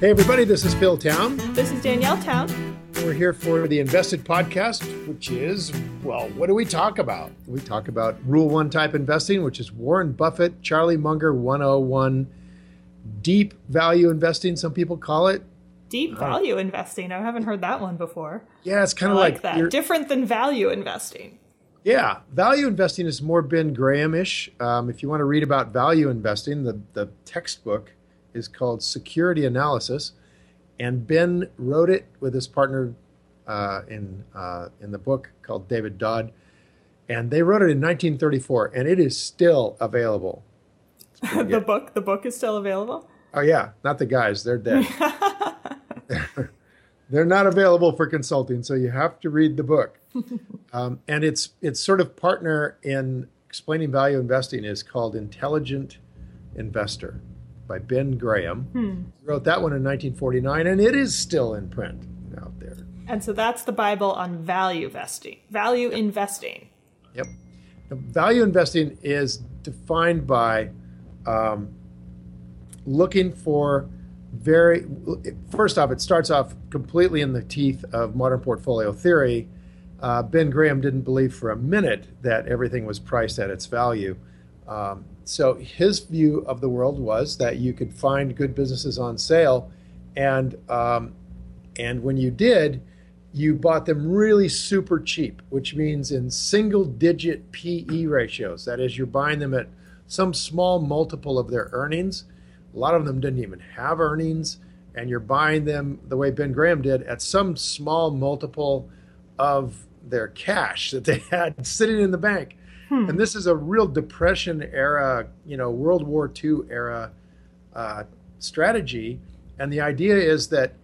Hey, everybody, this is Phil Town. This is Danielle Town. We're here for the Invested podcast, which is, well, what do we talk about? We talk about Rule One type investing, which is Warren Buffett, Charlie Munger 101, deep value investing, some people call it. Deep value investing. I haven't heard that one before. Yeah, it's kind of like, like, that. Different than value investing. Yeah, value investing is more Ben Graham-ish. Um, if you want to read about value investing, the, the textbook is called Security Analysis, and Ben wrote it with his partner uh, in uh, in the book called David Dodd, and they wrote it in 1934, and it is still available. the book. The book is still available. Oh yeah, not the guys; they're dead. they're, they're not available for consulting, so you have to read the book. Um, and its its sort of partner in explaining value investing is called Intelligent Investor by Ben Graham. He wrote that one in 1949, and it is still in print out there. And so that's the Bible on value vesting. Value investing. Yep. The value investing is defined by um, looking for very, first off, it starts off completely in the teeth of modern portfolio theory. Uh, ben Graham didn't believe for a minute that everything was priced at its value. Um, so his view of the world was that you could find good businesses on sale, and um, and when you did, you bought them really super cheap, which means in single digit PE ratios. That is, you're buying them at some small multiple of their earnings. A lot of them didn't even have earnings, and you're buying them the way Ben Graham did at some small multiple of their cash that they had sitting in the bank. And this is a real Depression era, you know, World War II era uh, strategy. And the idea is that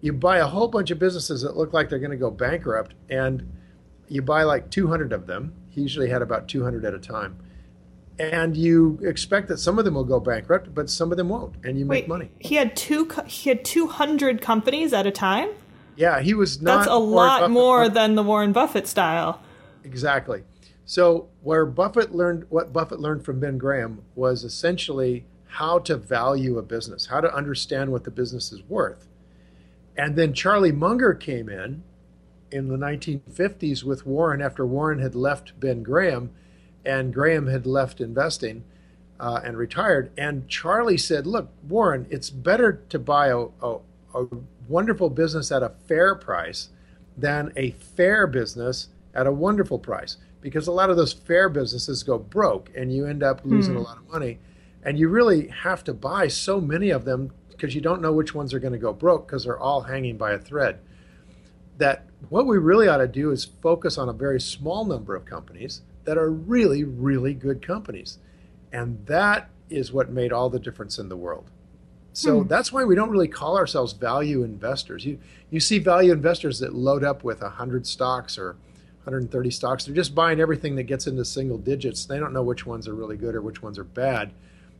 you buy a whole bunch of businesses that look like they're going to go bankrupt, and you buy like 200 of them. He usually had about 200 at a time. And you expect that some of them will go bankrupt, but some of them won't, and you make Wait, money. he had two. He had two hundred companies at a time. Yeah, he was not. That's a lot more than the Warren Buffett style. Exactly. So where Buffett learned what Buffett learned from Ben Graham was essentially how to value a business, how to understand what the business is worth. And then Charlie Munger came in in the 1950s with Warren after Warren had left Ben Graham and Graham had left investing uh, and retired. And Charlie said, Look, Warren, it's better to buy a, a, a wonderful business at a fair price than a fair business at a wonderful price because a lot of those fair businesses go broke and you end up losing a hmm. lot of money. And you really have to buy so many of them because you don't know which ones are going to go broke because they're all hanging by a thread. That what we really ought to do is focus on a very small number of companies that are really, really good companies. And that is what made all the difference in the world. So hmm. that's why we don't really call ourselves value investors. You you see value investors that load up with 100 stocks or 130 stocks. They're just buying everything that gets into single digits. They don't know which ones are really good or which ones are bad.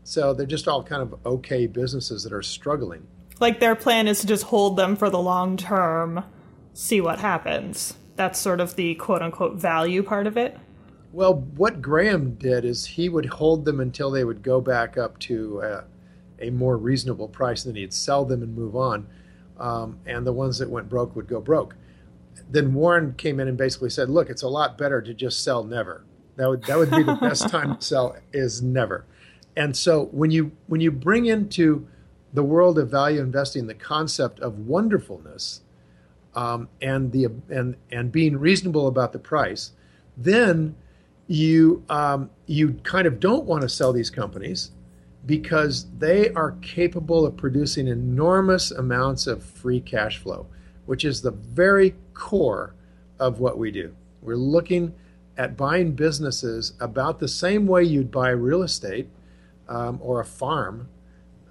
So they're just all kind of okay businesses that are struggling. Like their plan is to just hold them for the long term, see what happens. That's sort of the quote unquote value part of it. Well, what Graham did is he would hold them until they would go back up to a, a more reasonable price, and then he'd sell them and move on. Um, and the ones that went broke would go broke. Then Warren came in and basically said, "Look, it's a lot better to just sell never. That would that would be the best time to sell is never." And so when you when you bring into the world of value investing the concept of wonderfulness um, and the and and being reasonable about the price, then you um, you kind of don't want to sell these companies because they are capable of producing enormous amounts of free cash flow, which is the very core of what we do. We're looking at buying businesses about the same way you'd buy real estate um, or a farm,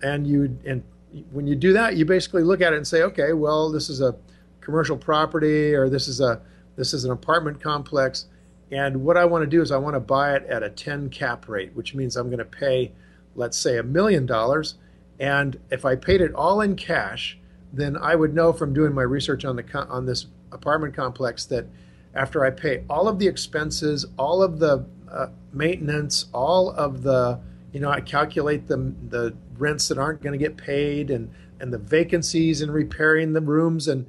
and you and when you do that, you basically look at it and say, okay, well, this is a commercial property or this is a this is an apartment complex, and what I want to do is I want to buy it at a 10 cap rate, which means I'm going to pay, let's say, a million dollars, and if I paid it all in cash, then I would know from doing my research on the on this apartment complex that after I pay all of the expenses, all of the uh, maintenance, all of the you know, I calculate the the rents that aren't going to get paid and and the vacancies and repairing the rooms and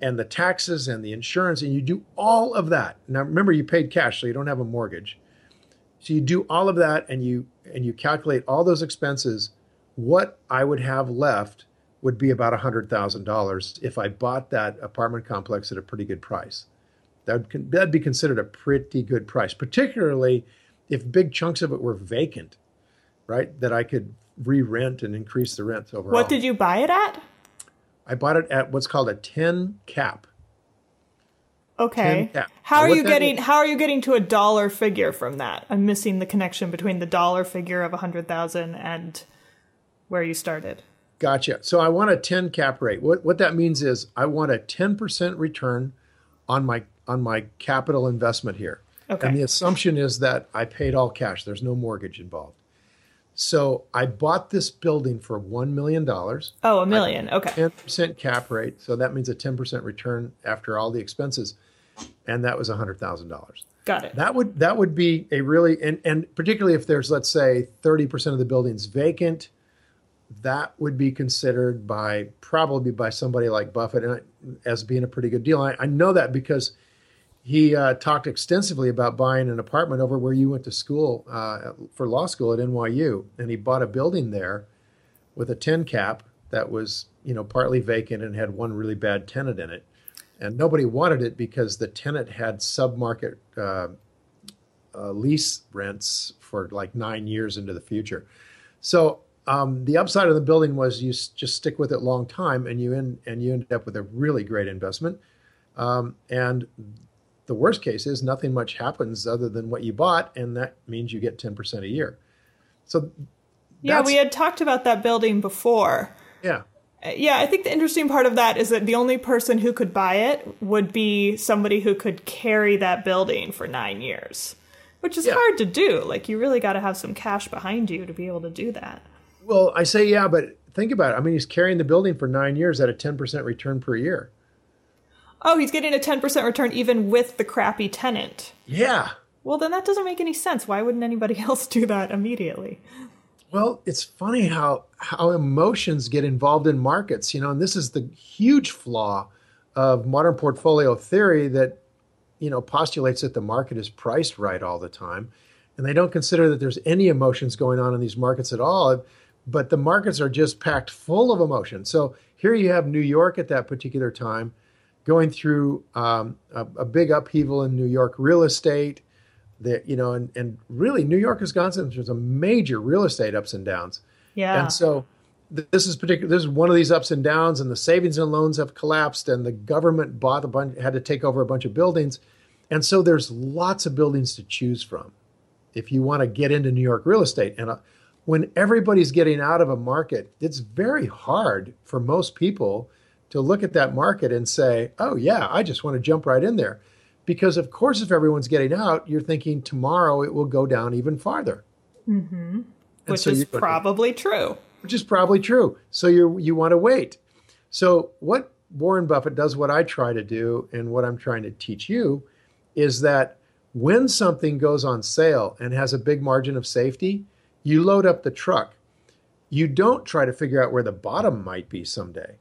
and the taxes and the insurance and you do all of that. Now remember you paid cash so you don't have a mortgage. So you do all of that and you and you calculate all those expenses what I would have left would be about $100,000 if I bought that apartment complex at a pretty good price. That'd, that'd be considered a pretty good price, particularly if big chunks of it were vacant, right? That I could re rent and increase the rents overall. What did you buy it at? I bought it at what's called a 10 cap. Okay. 10 cap. How Now, are you getting is- how are you getting to a dollar figure from that? I'm missing the connection between the dollar figure of 100,000 and where you started. Gotcha. So I want a 10 cap rate. What what that means is I want a 10% return on my on my capital investment here. Okay. And the assumption is that I paid all cash. There's no mortgage involved. So I bought this building for $1 million, Oh, Oh, a million. Okay. 10% cap rate. So that means a 10% return after all the expenses. And that was a $100,000. Got it. That would that would be a really and and particularly if there's let's say 30% of the building's vacant, that would be considered by probably by somebody like Buffett and I- as being a pretty good deal. I, I know that because he uh, talked extensively about buying an apartment over where you went to school uh, for law school at NYU, and he bought a building there with a 10 cap that was you know partly vacant and had one really bad tenant in it, and nobody wanted it because the tenant had submarket uh, uh, lease rents for like nine years into the future. So um, the upside of the building was you s- just stick with it long time, and you end and you end up with a really great investment. Um, and the worst case is nothing much happens other than what you bought, and that means you get ten percent a year. So Yeah, we had talked about that building before. yeah, Uh, Yeah, I think the interesting part of that is that the only person who could buy it would be somebody who could carry that building for nine years, which is Yeah. hard to do. Like, you really got to have some cash behind you to be able to do that. Well, I say yeah, but think about it. I mean, he's carrying the building for nine years at a ten percent return per year. Oh, he's getting a 10% return even with the crappy tenant. Yeah. Well, then that doesn't make any sense. Why wouldn't anybody else do that immediately? Well, it's funny how how emotions get involved in markets, you know, and this is the huge flaw of modern portfolio theory that you know postulates that the market is priced right all the time, and they don't consider that there's any emotions going on in these markets at all. But the markets are just packed full of emotion. So here you have New York at that particular time going through um, a, a big upheaval in New York real estate that you know, and, and really New York has gone through some major real estate ups and downs. Yeah. And so th- this is particular. This is one of these ups and downs, and the savings and loans have collapsed, and the government bought a bunch, had to take over a bunch of buildings, and so there's lots of buildings to choose from if you want to get into New York real estate. And uh, when everybody's getting out of a market, it's very hard for most people to look at that market and say, "Oh yeah, I just want to jump right in there." Because of course, if everyone's getting out, you're thinking tomorrow it will go down even farther. Mm-hmm. And which so is probably true. which is probably true. So you you want to wait. So what Warren Buffett does, what I try to do, and what I'm trying to teach you, is that when something goes on sale and has a big margin of safety, you load up the truck. You don't try to figure out where the bottom might be someday,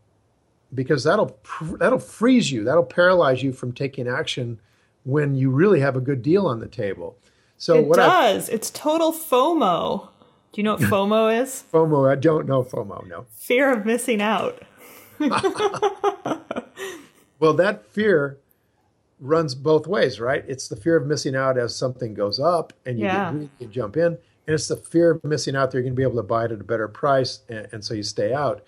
because that'll that'll freeze you. That'll paralyze you from taking action when you really have a good deal on the table. So it what I does. It's total FOMO. Do you know what FOMO is? FOMO, I don't know FOMO, no. Fear of missing out. Well, that fear runs both ways, right? It's the fear of missing out as something goes up and you Yeah. get and jump in. And it's the fear of missing out you're going to be able to buy it at a better price. And, and so you stay out.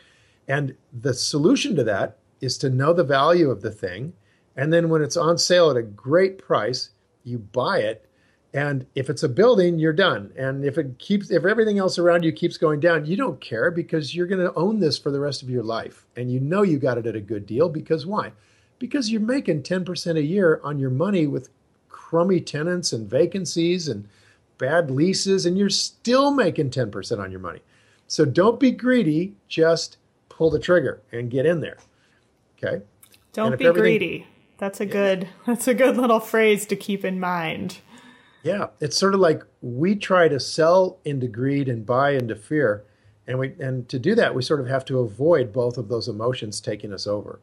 And the solution to that is to know the value of the thing. And then when it's on sale at a great price, you buy it. And if it's a building, you're done. And if it keeps, if everything else around you keeps going down, you don't care because you're going to own this for the rest of your life. And you know you got it at a good deal because why? Because you're making 10% a year on your money with crummy tenants and vacancies and bad leases, and you're still making 10% on your money. So don't be greedy, just pull the trigger and get in there. Okay? Don't be greedy. That's a good that's a good little phrase to keep in mind. Yeah, it's sort of like we try to sell into greed and buy into fear. And we and to do that, we sort of have to avoid both of those emotions taking us over.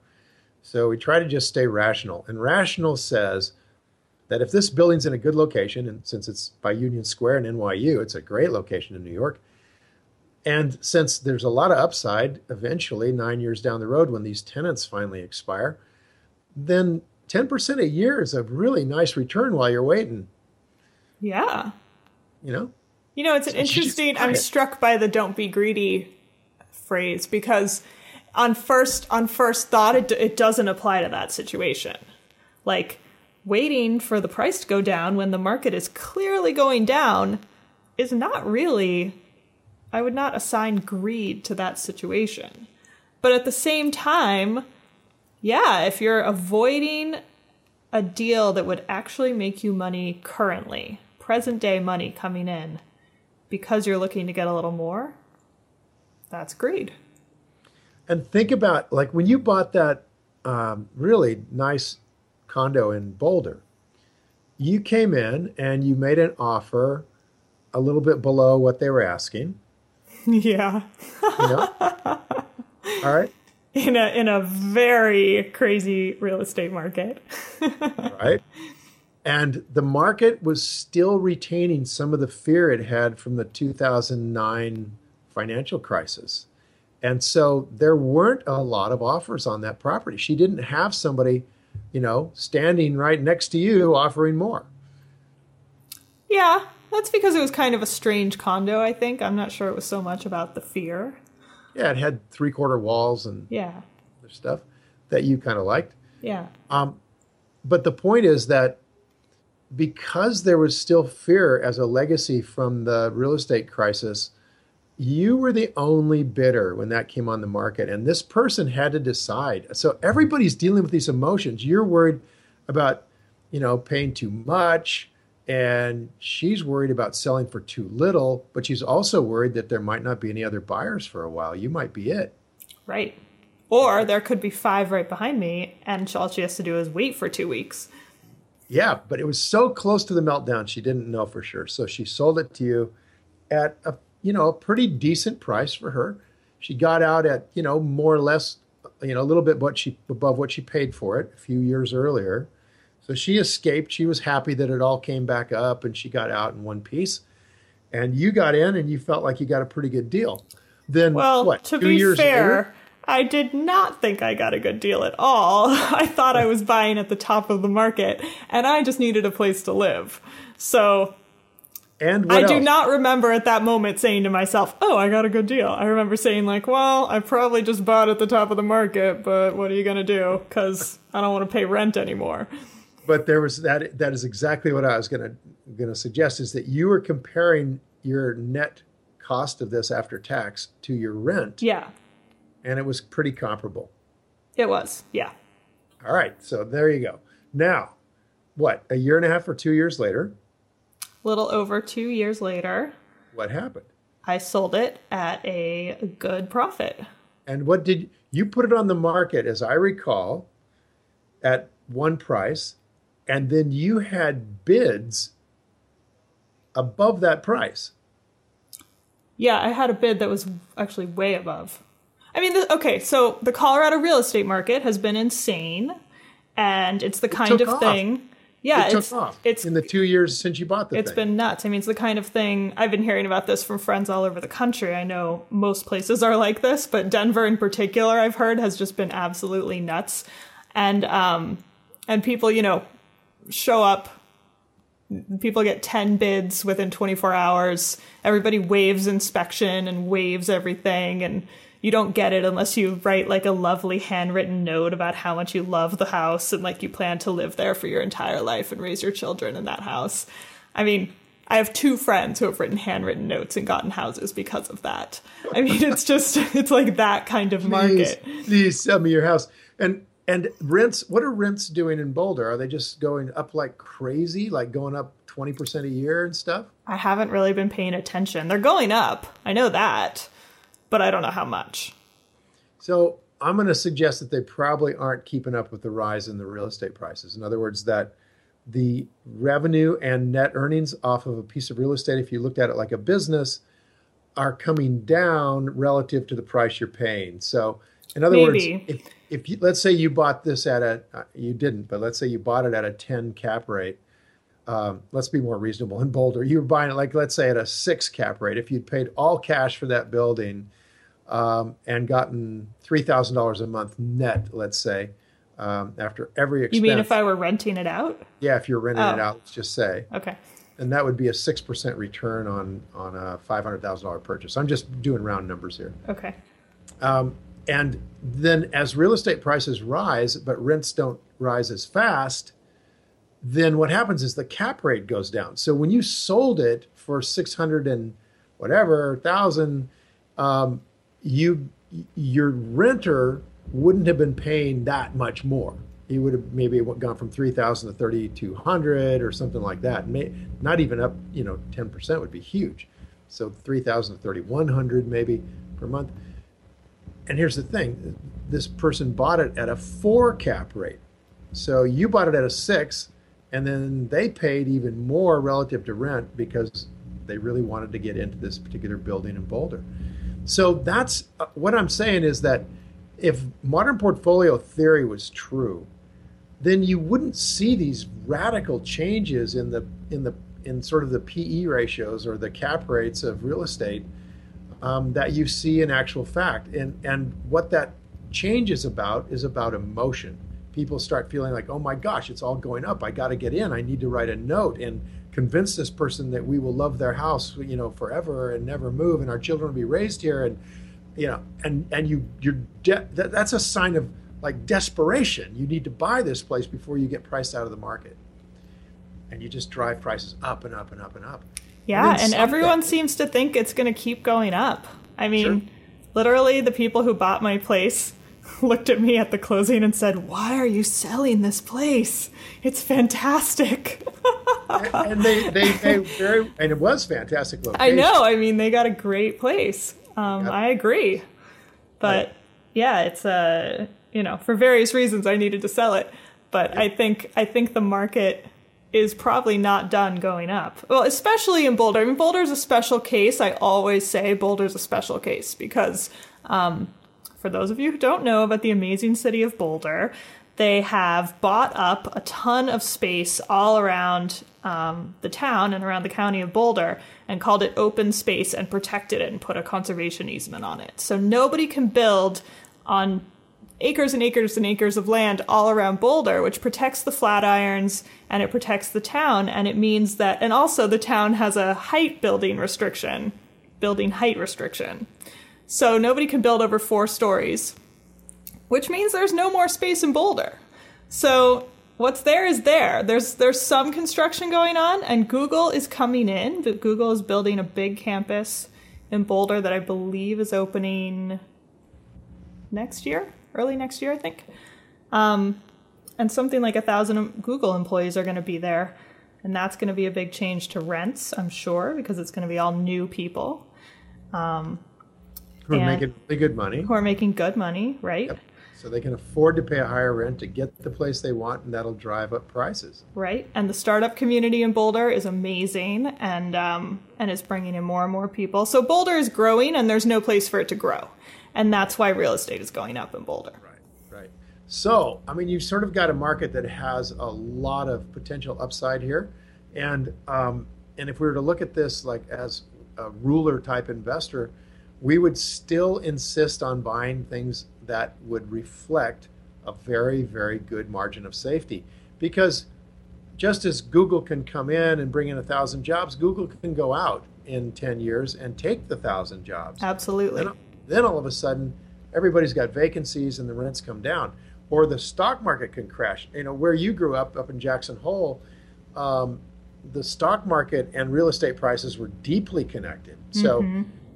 So we try to just stay rational. And rational says that if this building's in a good location, and since it's by Union Square and NYU, it's a great location in New York. And since there's a lot of upside eventually, nine years down the road when these tenants finally expire, then 10% a year is a really nice return while you're waiting. Yeah. You know? You know, it's an interesting. I'm struck by the "don't be greedy" phrase because on first on first thought, it it doesn't apply to that situation. Like waiting for the price to go down when the market is clearly going down is not really. I would not assign greed to that situation, but at the same time, yeah, if you're avoiding a deal that would actually make you money currently, present day money coming in because you're looking to get a little more, that's greed. And think about like when you bought that um, really nice condo in Boulder, you came in and you made an offer a little bit below what they were asking. Yeah. You know? All right. In a in a very crazy real estate market. right. And the market was still retaining some of the fear it had from the 2009 financial crisis. And so there weren't a lot of offers on that property. She didn't have somebody, you know, standing right next to you offering more. Yeah, that's because it was kind of a strange condo, I think. I'm not sure it was so much about the fear. Yeah, it had three quarter walls and yeah, stuff that you kind of liked. Yeah. Um, but the point is that because there was still fear as a legacy from the real estate crisis, you were the only bidder when that came on the market. And this person had to decide. So everybody's dealing with these emotions. You're worried about, you know, paying too much. And she's worried about selling for too little, but she's also worried that there might not be any other buyers for a while. You might be it. Right. Or there could be five right behind me, and all she has to do is wait for two weeks. Yeah, but it was so close to the meltdown, she didn't know for sure. So she sold it to you at a you know a pretty decent price for her. She got out at you know more or less you know a little bit what she above what she paid for it a few years earlier. So she escaped. She was happy that it all came back up, and she got out in one piece. And you got in, and you felt like you got a pretty good deal. Then well, what? To two be years fair, later, I did not think I got a good deal at all. I thought I was buying at the top of the market and I just needed a place to live. So and I what do not remember at that moment saying to myself, "Oh, I got a good deal." I remember saying like, "Well, I probably just bought at the top of the market, but what are you going to do cuz I don't want to pay rent anymore." but there was that that is exactly what I was going to going to suggest is that you were comparing your net cost of this after tax to your rent Yeah. and it was pretty comparable. It was. Yeah. All right, so there you go. Now, what, a year and a half or 2 years later, little over 2 years later, what happened? I sold it at a good profit. And what did you put it on the market as I recall at one price and then you had bids above that price. Yeah, I had a bid that was actually way above. I mean, the, okay, so the Colorado real estate market has been insane, and it's the kind took of off. thing. Yeah, it it's took off it's in the 2 years since you bought the it's thing. been nuts. I mean, it's the kind of thing I've been hearing about this from friends all over the country. I know most places are like this, but Denver in particular, I've heard, has just been absolutely nuts. And um, and people, you know, show up. People get ten bids within 24 hours. Everybody waives inspection and waives everything, and you don't get it unless you write like a lovely handwritten note about how much you love the house and like you plan to live there for your entire life and raise your children in that house. I mean, I have two friends who have written handwritten notes and gotten houses because of that. I mean, it's just it's like that kind of market. Please, please sell me your house. And and rents, what are rents doing in Boulder? Are they just going up like crazy, like going up 20% a year and stuff? I haven't really been paying attention. They're going up. I know that, but I don't know how much. So I'm going to suggest that they probably aren't keeping up with the rise in the real estate prices. In other words, that the revenue and net earnings off of a piece of real estate, if you looked at it like a business, are coming down relative to the price you're paying. So, in other Maybe. words, if, if you, let's say you bought this at a, uh, you didn't, but let's say you bought it at a 10 cap rate. Um, let's be more reasonable in Boulder. You were buying it like, let's say at a six cap rate. If you'd paid all cash for that building um, and gotten $3,000 a month net, let's say, um, after every expense. You mean if I were renting it out? Yeah, if you're renting Oh. it out, let's just say Okay. and that would be a six percent return on on a five hundred thousand dollar purchase. I'm just doing round numbers here. Okay. Um, and then as real estate prices rise, but rents don't rise as fast, then what happens is the cap rate goes down. So when you sold it for six hundred and whatever thousand, um, you your renter wouldn't have been paying that much more. He would have maybe gone from three thousand to thirty two hundred or something like that. May, not even up, you know, ten percent would be huge. So three thousand to thirty one hundred maybe per month. And here's the thing: this person bought it at a four cap rate. So you bought it at a six, and then they paid even more relative to rent because they really wanted to get into this particular building in Boulder. So that's uh, what I'm saying is that if modern portfolio theory was true, then you wouldn't see these radical changes in the in the in sort of the PE ratios or the cap rates of real estate um, that you see in actual fact. And and what that change is about is about emotion. People start feeling like, oh my gosh, it's all going up. I got to get in. I need to write a note and convince this person that we will love their house, you know, forever and never move, and our children will be raised here. And you know, and and you you're de- that, that's a sign of like desperation. You need to buy this place before you get priced out of the market, and you just drive prices up and up and up and up. Yeah, and someday- everyone seems to think it's going to keep going up. I mean, Sure. literally, the people who bought my place looked at me at the closing and said, Why are you selling this place? It's fantastic. and they, they, they very and it was fantastic I know. I mean, they got a great place. Um, Yep. I agree. But Right. yeah, it's uh, you know, for various reasons I needed to sell it. But I think I think the market is probably not done going up. Well, especially in Boulder. I mean, Boulder's a special case. I always say Boulder's a special case because um, for those of you who don't know about the amazing city of Boulder, they have bought up a ton of space all around um, the town and around the county of Boulder and called it open space and protected it and put a conservation easement on it. So nobody can build on acres and acres and acres of land all around Boulder, which protects the Flatirons and it protects the town. And it means that, and also the town has a height building restriction, building height restriction. So nobody can build over four stories, which means there's no more space in Boulder. So what's there is there. There's there's some construction going on, and Google is coming in. But Google is building a big campus in Boulder that I believe is opening next year, early next year, I think. Um, and something like a thousand Google employees are going to be there, and that's going to be a big change to rents, I'm sure, because it's going to be all new people who are making really good money, who are making good money, right? Yep. so they can afford to pay a higher rent to get the place they want, and that'll drive up prices. right? And the startup community in Boulder is amazing, and um, and is bringing in more and more people. So Boulder is growing, and there's no place for it to grow, and that's why real estate is going up in Boulder. Right, right. So, I mean, you've sort of got a market that has a lot of potential upside here, and um, and if we were to look at this like as a Rule One type investor, we would still insist on buying things that would reflect a very, very good margin of safety, because just as Google can come in and bring in a thousand jobs, Google can go out in ten years and take the thousand jobs. Absolutely. then, then all of a sudden everybody's got vacancies and the rents come down. Or the stock market can crash. You know where you grew up up in jackson hole um, the stock market and real estate prices were deeply connected. So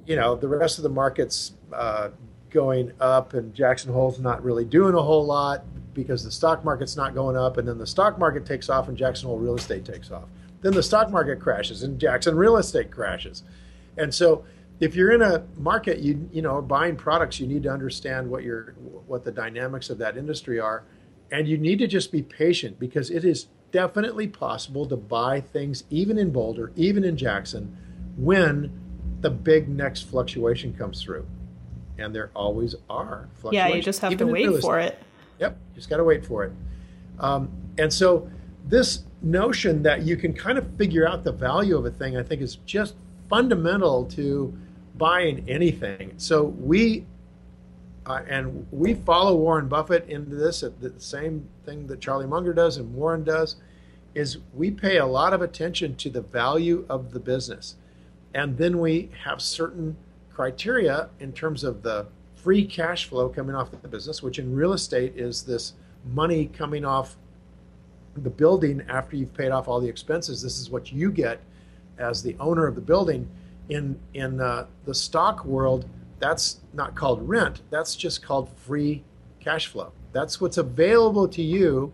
you know the rest of the market's uh, going up and jackson hole's not really doing a whole lot because the stock market's not going up and then the stock market takes off and jackson hole real estate takes off. Then the stock market crashes and jackson real estate crashes. And so if you're in a market, you you know, buying products, you need to understand what your what the dynamics of that industry are, and you need to just be patient because it is definitely possible to buy things even in Boulder, even in Jackson, when the big next fluctuation comes through. And there always are fluctuations. Yeah, you just have to wait for it. Yep, just got to wait for it. Um, and so, this notion that you can kind of figure out the value of a thing, I think, is just fundamental to buying anything. So, we uh, and we follow Warren Buffett into this. The same thing that Charlie Munger does and Warren does is we pay a lot of attention to the value of the business. And then we have certain criteria in terms of the free cash flow coming off the business, which in real estate is this money coming off the building after you've paid off all the expenses. This is what you get as the owner of the building. In in uh, the stock world, that's not called rent. That's just called free cash flow. That's what's available to you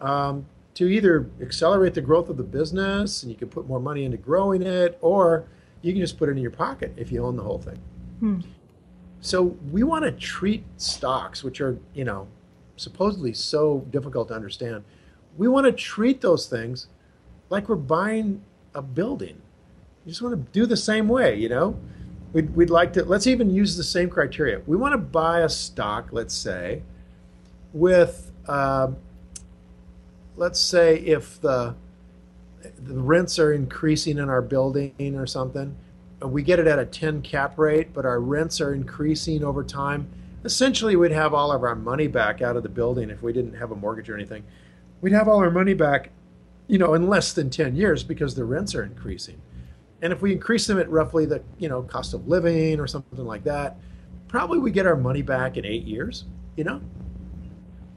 um, to either accelerate the growth of the business and you can put more money into growing it, or you can just put it in your pocket if you own the whole thing. Hmm. So we want to treat stocks, which are, you know, supposedly so difficult to understand. We want to treat those things like we're buying a building. You just want to do the same way, you know? We'd, we'd like to, let's even use the same criteria. We want to buy a stock, let's say, with, uh, let's say if the, the rents are increasing in our building or something, uh, we get it at a 10 cap rate, but our rents are increasing over time. Essentially, we'd have all of our money back out of the building if we didn't have a mortgage or anything. We'd have all our money back, you know, in less than 10 years because the rents are increasing. And if we increase them at roughly the you know cost of living or something like that, probably we get our money back in eight years. You know,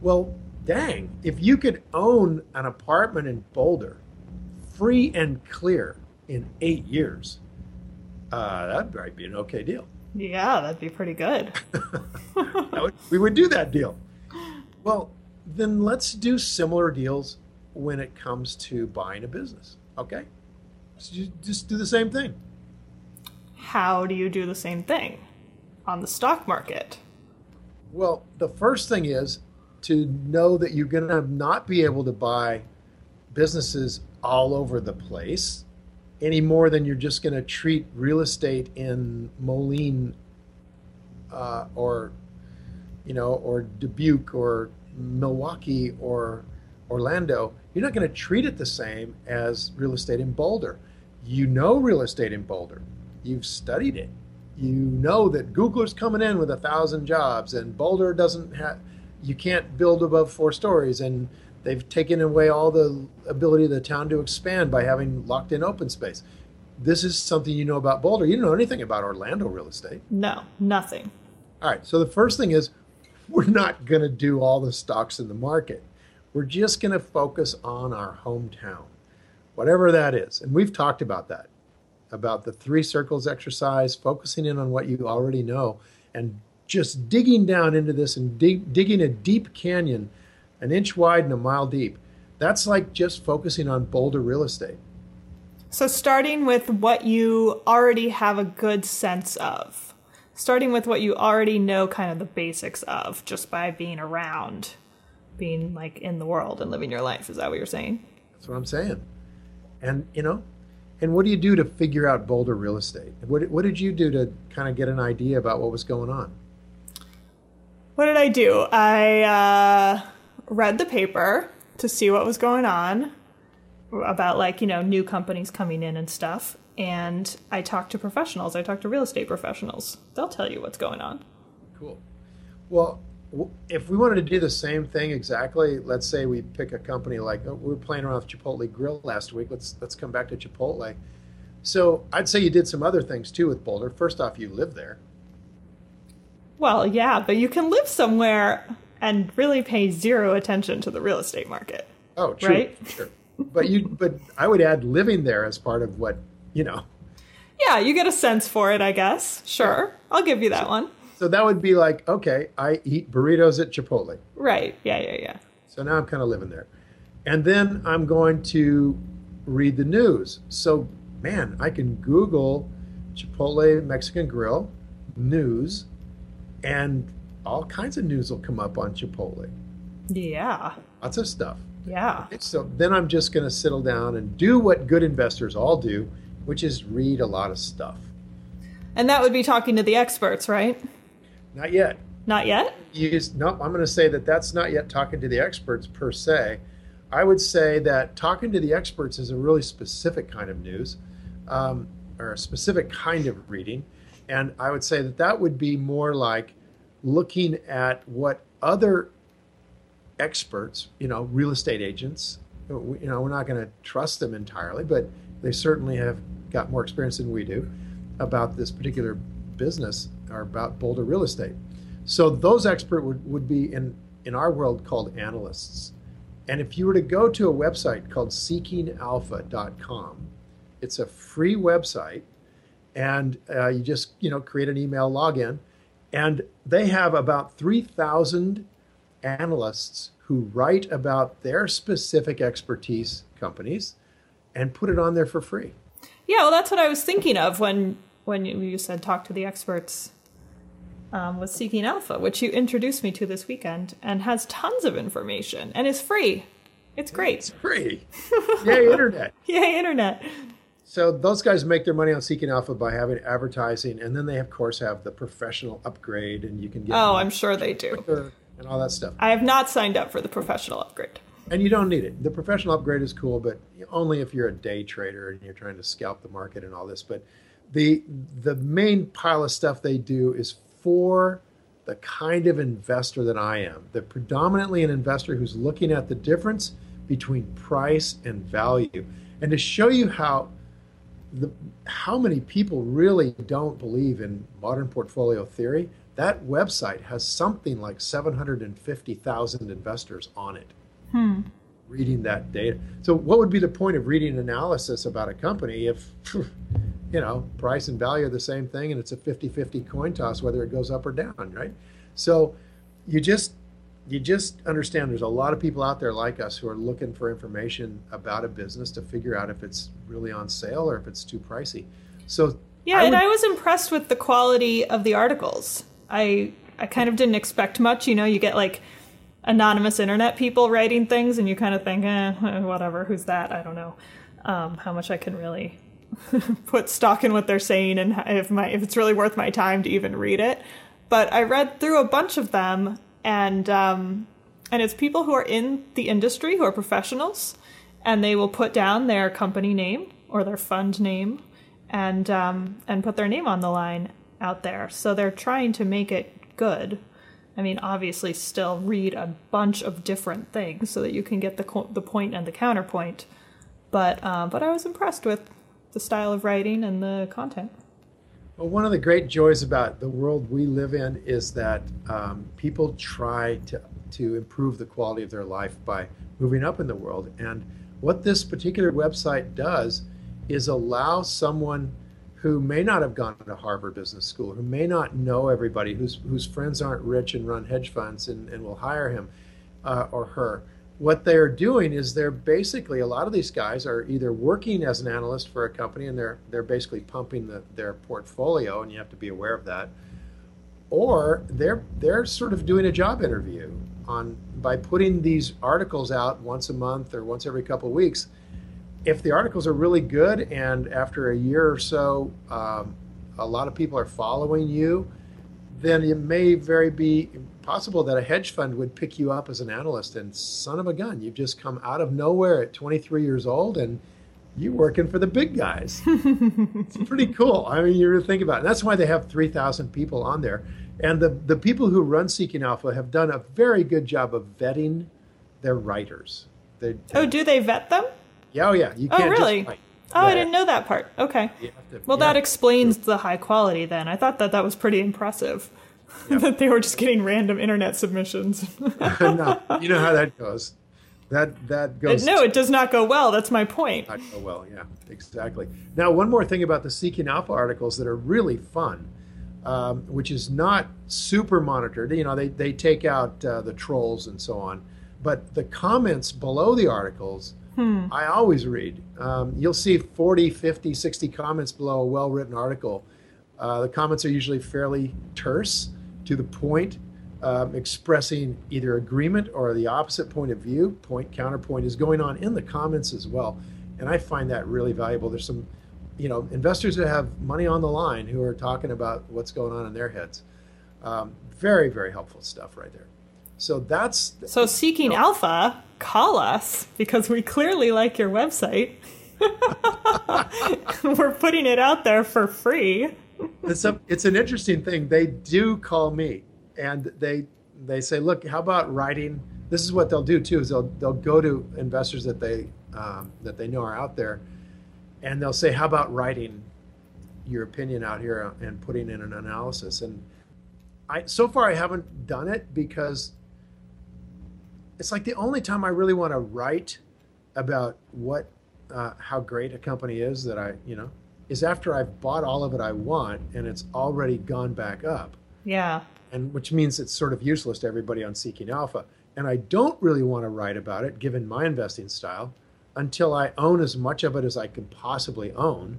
well, dang, if you could own an apartment in Boulder, free and clear in eight years, uh, that might be an okay deal. Yeah, that'd be pretty good. would, we would do that deal. Well, then let's do similar deals when it comes to buying a business. Okay? So just do the same thing. How do you do the same thing on the stock market? Well, the first thing is to know that you're going to not be able to buy businesses all over the place any more than you're just going to treat real estate in Moline uh, or you know or Dubuque or Milwaukee or Orlando. You're not going to treat it the same as real estate in Boulder you know real estate in Boulder. You've studied it. You know that Googler's coming in with a thousand jobs, and Boulder doesn't have. You can't build above four stories, and they've taken away all the ability of the town to expand by having locked in open space. This is something you know about Boulder. You don't know anything about Orlando real estate. No, nothing. All right. So the first thing is, we're not going to do all the stocks in the market. We're just going to focus on our hometown whatever that is. And we've talked about that, about the three circles exercise, focusing in on what you already know, and just digging down into this and dig, digging a deep canyon, an inch wide and a mile deep. That's like just focusing on Boulder real estate. So, starting with what you already have a good sense of, starting with what you already know kind of the basics of just by being around, being like in the world and living your life. Is that what you're saying? That's what I'm saying. And you know, and what do you do to figure out Boulder real estate? What what did you do to kind of get an idea about what was going on? What did I do? I uh, read the paper to see what was going on about like you know new companies coming in and stuff and i talked to professionals i talked to real estate professionals they'll tell you what's going on cool well if we wanted to do the same thing exactly, let's say we pick a company like oh, we were playing around with Chipotle Grill last week. Let's let's come back to Chipotle. So I'd say you did some other things too with Boulder. First off, you live there. Well, yeah, but you can live somewhere and really pay zero attention to the real estate market. Oh, true, right? Sure. But you, but I would add living there as part of what you know. Yeah, you get a sense for it, I guess. Sure, yeah. I'll give you that so, one. So that would be like, okay, I eat burritos at Chipotle. Right. Yeah, yeah, yeah. So now I'm kind of living there. And then I'm going to read the news. So, man, I can Google Chipotle Mexican Grill news, and all kinds of news will come up on Chipotle. Yeah. Lots of stuff. Yeah. So then I'm just going to settle down and do what good investors all do, which is read a lot of stuff. And that would be talking to the experts, right? Not yet. Not yet? Use, nope, I'm going to say that that's not yet talking to the experts per se. I would say that talking to the experts is a really specific kind of news um, or a specific kind of reading. And I would say that that would be more like looking at what other experts, you know, real estate agents, you know, we're not going to trust them entirely, but they certainly have got more experience than we do about this particular business or about Boulder real estate. So those experts would, would be in, in our world called analysts. And if you were to go to a website called seekingalpha.com, it's a free website and uh, you just, you know, create an email login and they have about 3,000 analysts who write about their specific expertise companies and put it on there for free. Yeah, well, that's what I was thinking of when when you said talk to the experts. Um, was Seeking Alpha, which you introduced me to this weekend, and has tons of information and is free. It's great. It's free. Yay, internet. Yay, internet. So those guys make their money on Seeking Alpha by having advertising, and then they of course have the professional upgrade, and you can get. Oh, I'm sure they do and all that stuff. I have not signed up for the professional upgrade. And you don't need it. The professional upgrade is cool, but only if you're a day trader and you're trying to scalp the market and all this. But the the main pile of stuff they do is for the kind of investor that I am. They're predominantly an investor who's looking at the difference between price and value. And to show you how the, how many people really don't believe in modern portfolio theory, that website has something like 750,000 investors on it hmm. reading that data. So, what would be the point of reading analysis about a company if, you know, price and value are the same thing and it's a 50 50 coin toss whether it goes up or down, right? So, you just you just understand there's a lot of people out there like us who are looking for information about a business to figure out if it's really on sale or if it's too pricey. So yeah, I would, and I was impressed with the quality of the articles. I I kind of didn't expect much. You know, you get like anonymous internet people writing things, and you kind of think, eh, whatever. Who's that? I don't know um, how much I can really put stock in what they're saying, and if my if it's really worth my time to even read it. But I read through a bunch of them, and um, and it's people who are in the industry who are professionals, and they will put down their company name or their fund name, and um, and put their name on the line out there. So they're trying to make it good. I mean, obviously, still read a bunch of different things so that you can get the co- the point and the counterpoint. But uh, but I was impressed with the style of writing and the content. Well, one of the great joys about the world we live in is that um, people try to to improve the quality of their life by moving up in the world. And what this particular website does is allow someone who may not have gone to Harvard Business School, who may not know everybody, whose, whose friends aren't rich and run hedge funds and, and will hire him uh, or her. What they're doing is they're basically, a lot of these guys are either working as an analyst for a company and they're, they're basically pumping the, their portfolio, and you have to be aware of that, or they're, they're sort of doing a job interview on by putting these articles out once a month or once every couple of weeks. If the articles are really good and after a year or so um, a lot of people are following you then it may very be possible that a hedge fund would pick you up as an analyst and son of a gun you've just come out of nowhere at 23 years old and you're working for the big guys it's pretty cool i mean you think about it and that's why they have 3000 people on there and the, the people who run seeking alpha have done a very good job of vetting their writers they, oh do they vet them yeah, oh yeah. You oh, can't oh really? Just, oh, yeah. I didn't know that part. Okay. To, well, that explains the high quality. Then I thought that that was pretty impressive. Yep. that they were just getting random internet submissions. no, you know how that goes. That that goes. no, it does not go well. That's my point. Not go well. Yeah, exactly. Now, one more thing about the Seeking Alpha articles that are really fun, um, which is not super monitored. You know, they they take out uh, the trolls and so on, but the comments below the articles Hmm. I always read. Um, you'll see 40, 50, 60 comments below a well written article. Uh, the comments are usually fairly terse, to the point, um, expressing either agreement or the opposite point of view. Point, counterpoint is going on in the comments as well. And I find that really valuable. There's some you know, investors that have money on the line who are talking about what's going on in their heads. Um, very, very helpful stuff right there. So that's so seeking you know, alpha. Call us because we clearly like your website. We're putting it out there for free. It's a, it's an interesting thing. They do call me, and they they say, "Look, how about writing?" This is what they'll do too. Is they'll they'll go to investors that they um, that they know are out there, and they'll say, "How about writing your opinion out here and putting in an analysis?" And I so far I haven't done it because it's like the only time I really want to write about what uh, how great a company is that I you know is after I've bought all of it I want and it's already gone back up. Yeah. And which means it's sort of useless to everybody on Seeking Alpha. And I don't really want to write about it, given my investing style, until I own as much of it as I can possibly own.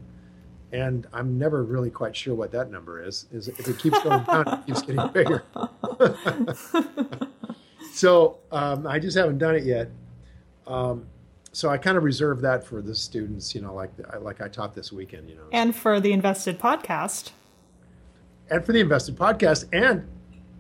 And I'm never really quite sure what that number is. Is if it keeps going down, it keeps getting bigger. so um, I just haven't done it yet. Um, so I kind of reserve that for the students, you know, like like I taught this weekend, you know. And for the Invested podcast. And for the Invested podcast, and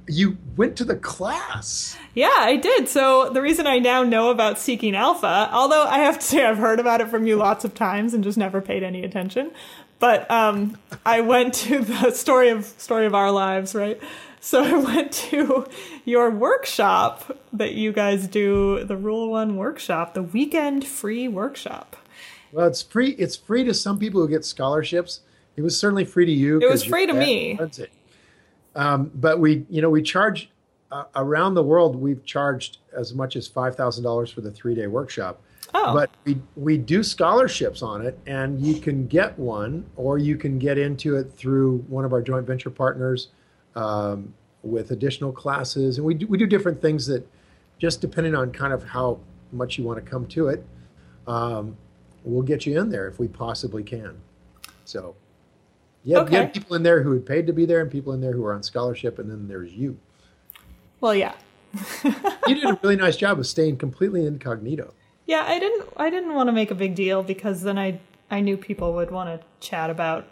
you went to the class. Yeah, I did. So the reason I now know about Seeking Alpha, although I have to say I've heard about it from you lots of times and just never paid any attention, but um, I went to the story of story of our lives, right? So I went to your workshop that you guys do, the Rule One workshop, the weekend free workshop. Well, it's free. It's free to some people who get scholarships. It was certainly free to you. It was free to me. Um, but we, you know, we charge uh, around the world. We've charged as much as five thousand dollars for the three day workshop. Oh. But we we do scholarships on it, and you can get one, or you can get into it through one of our joint venture partners um, with additional classes, and we do, we do different things that just depending on kind of how much you want to come to it, um, we'll get you in there if we possibly can. So, yeah, okay. you have people in there who had paid to be there, and people in there who are on scholarship, and then there's you. Well, yeah. you did a really nice job of staying completely incognito. Yeah, I didn't. I didn't want to make a big deal because then I I knew people would want to chat about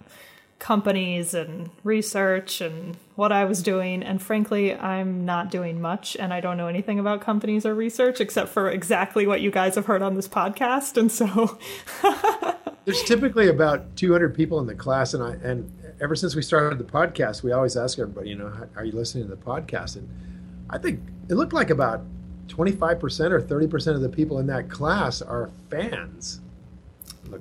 companies and research and what I was doing. And frankly, I'm not doing much and I don't know anything about companies or research except for exactly what you guys have heard on this podcast. And so there's typically about 200 people in the class. And I, and ever since we started the podcast, we always ask everybody, you know, are you listening to the podcast? And I think it looked like about 25% or 30% of the people in that class are fans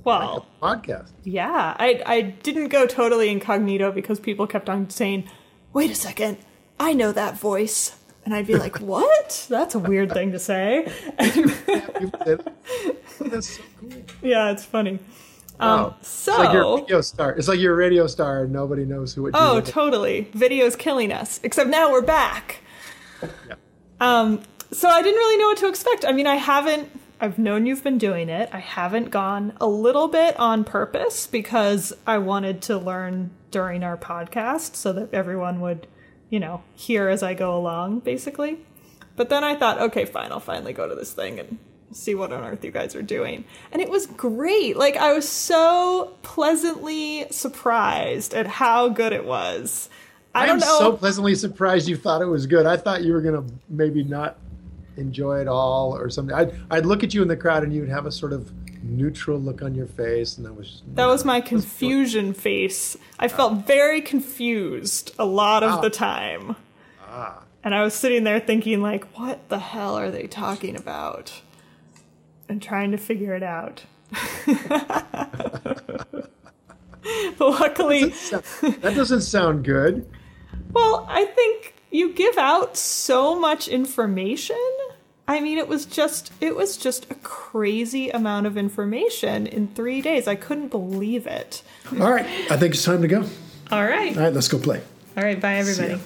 well, podcast. Yeah, I I didn't go totally incognito because people kept on saying, "Wait a second, I know that voice." And I'd be like, "What? That's a weird thing to say." That's so cool. Yeah, it's funny. Wow. Um, so it's like your radio star. It's like your radio star, and nobody knows who it. Oh, totally. Video's killing us. Except now we're back. Yeah. Um. So I didn't really know what to expect. I mean, I haven't I've known you've been doing it. I haven't gone a little bit on purpose because I wanted to learn during our podcast so that everyone would, you know, hear as I go along, basically. But then I thought, okay, fine, I'll finally go to this thing and see what on earth you guys are doing. And it was great. Like, I was so pleasantly surprised at how good it was. I, am so pleasantly surprised you thought it was good. I thought you were going to maybe not enjoy it all or something. I'd, I'd look at you in the crowd and you'd have a sort of neutral look on your face and that was just, that was my confusion was face i felt very confused a lot of ah. the time ah. and i was sitting there thinking like what the hell are they talking about and trying to figure it out but luckily that doesn't, sound, that doesn't sound good well i think you give out so much information. I mean, it was just it was just a crazy amount of information in 3 days. I couldn't believe it. All right, I think it's time to go. All right. All right, let's go play. All right, bye everybody.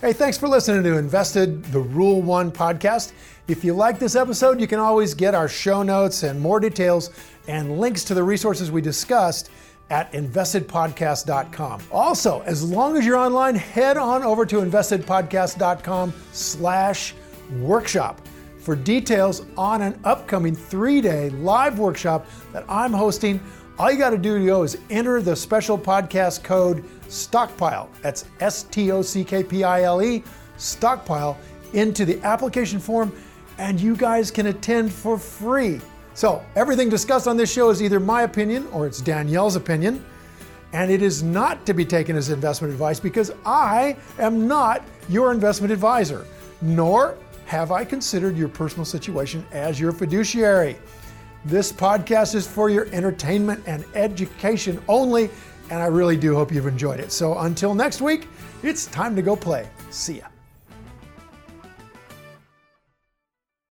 Hey, thanks for listening to Invested the Rule 1 podcast. If you like this episode, you can always get our show notes and more details and links to the resources we discussed at investedpodcast.com. Also, as long as you're online, head on over to investedpodcast.com slash workshop for details on an upcoming three-day live workshop that I'm hosting All you got to do Leo, is enter the special podcast code STOCKPILE. That's S T O C K P I L E, STOCKPILE, into the application form, and you guys can attend for free. So, everything discussed on this show is either my opinion or it's Danielle's opinion, and it is not to be taken as investment advice because I am not your investment advisor, nor have I considered your personal situation as your fiduciary. This podcast is for your entertainment and education only, and I really do hope you've enjoyed it. So until next week, it's time to go play. See ya.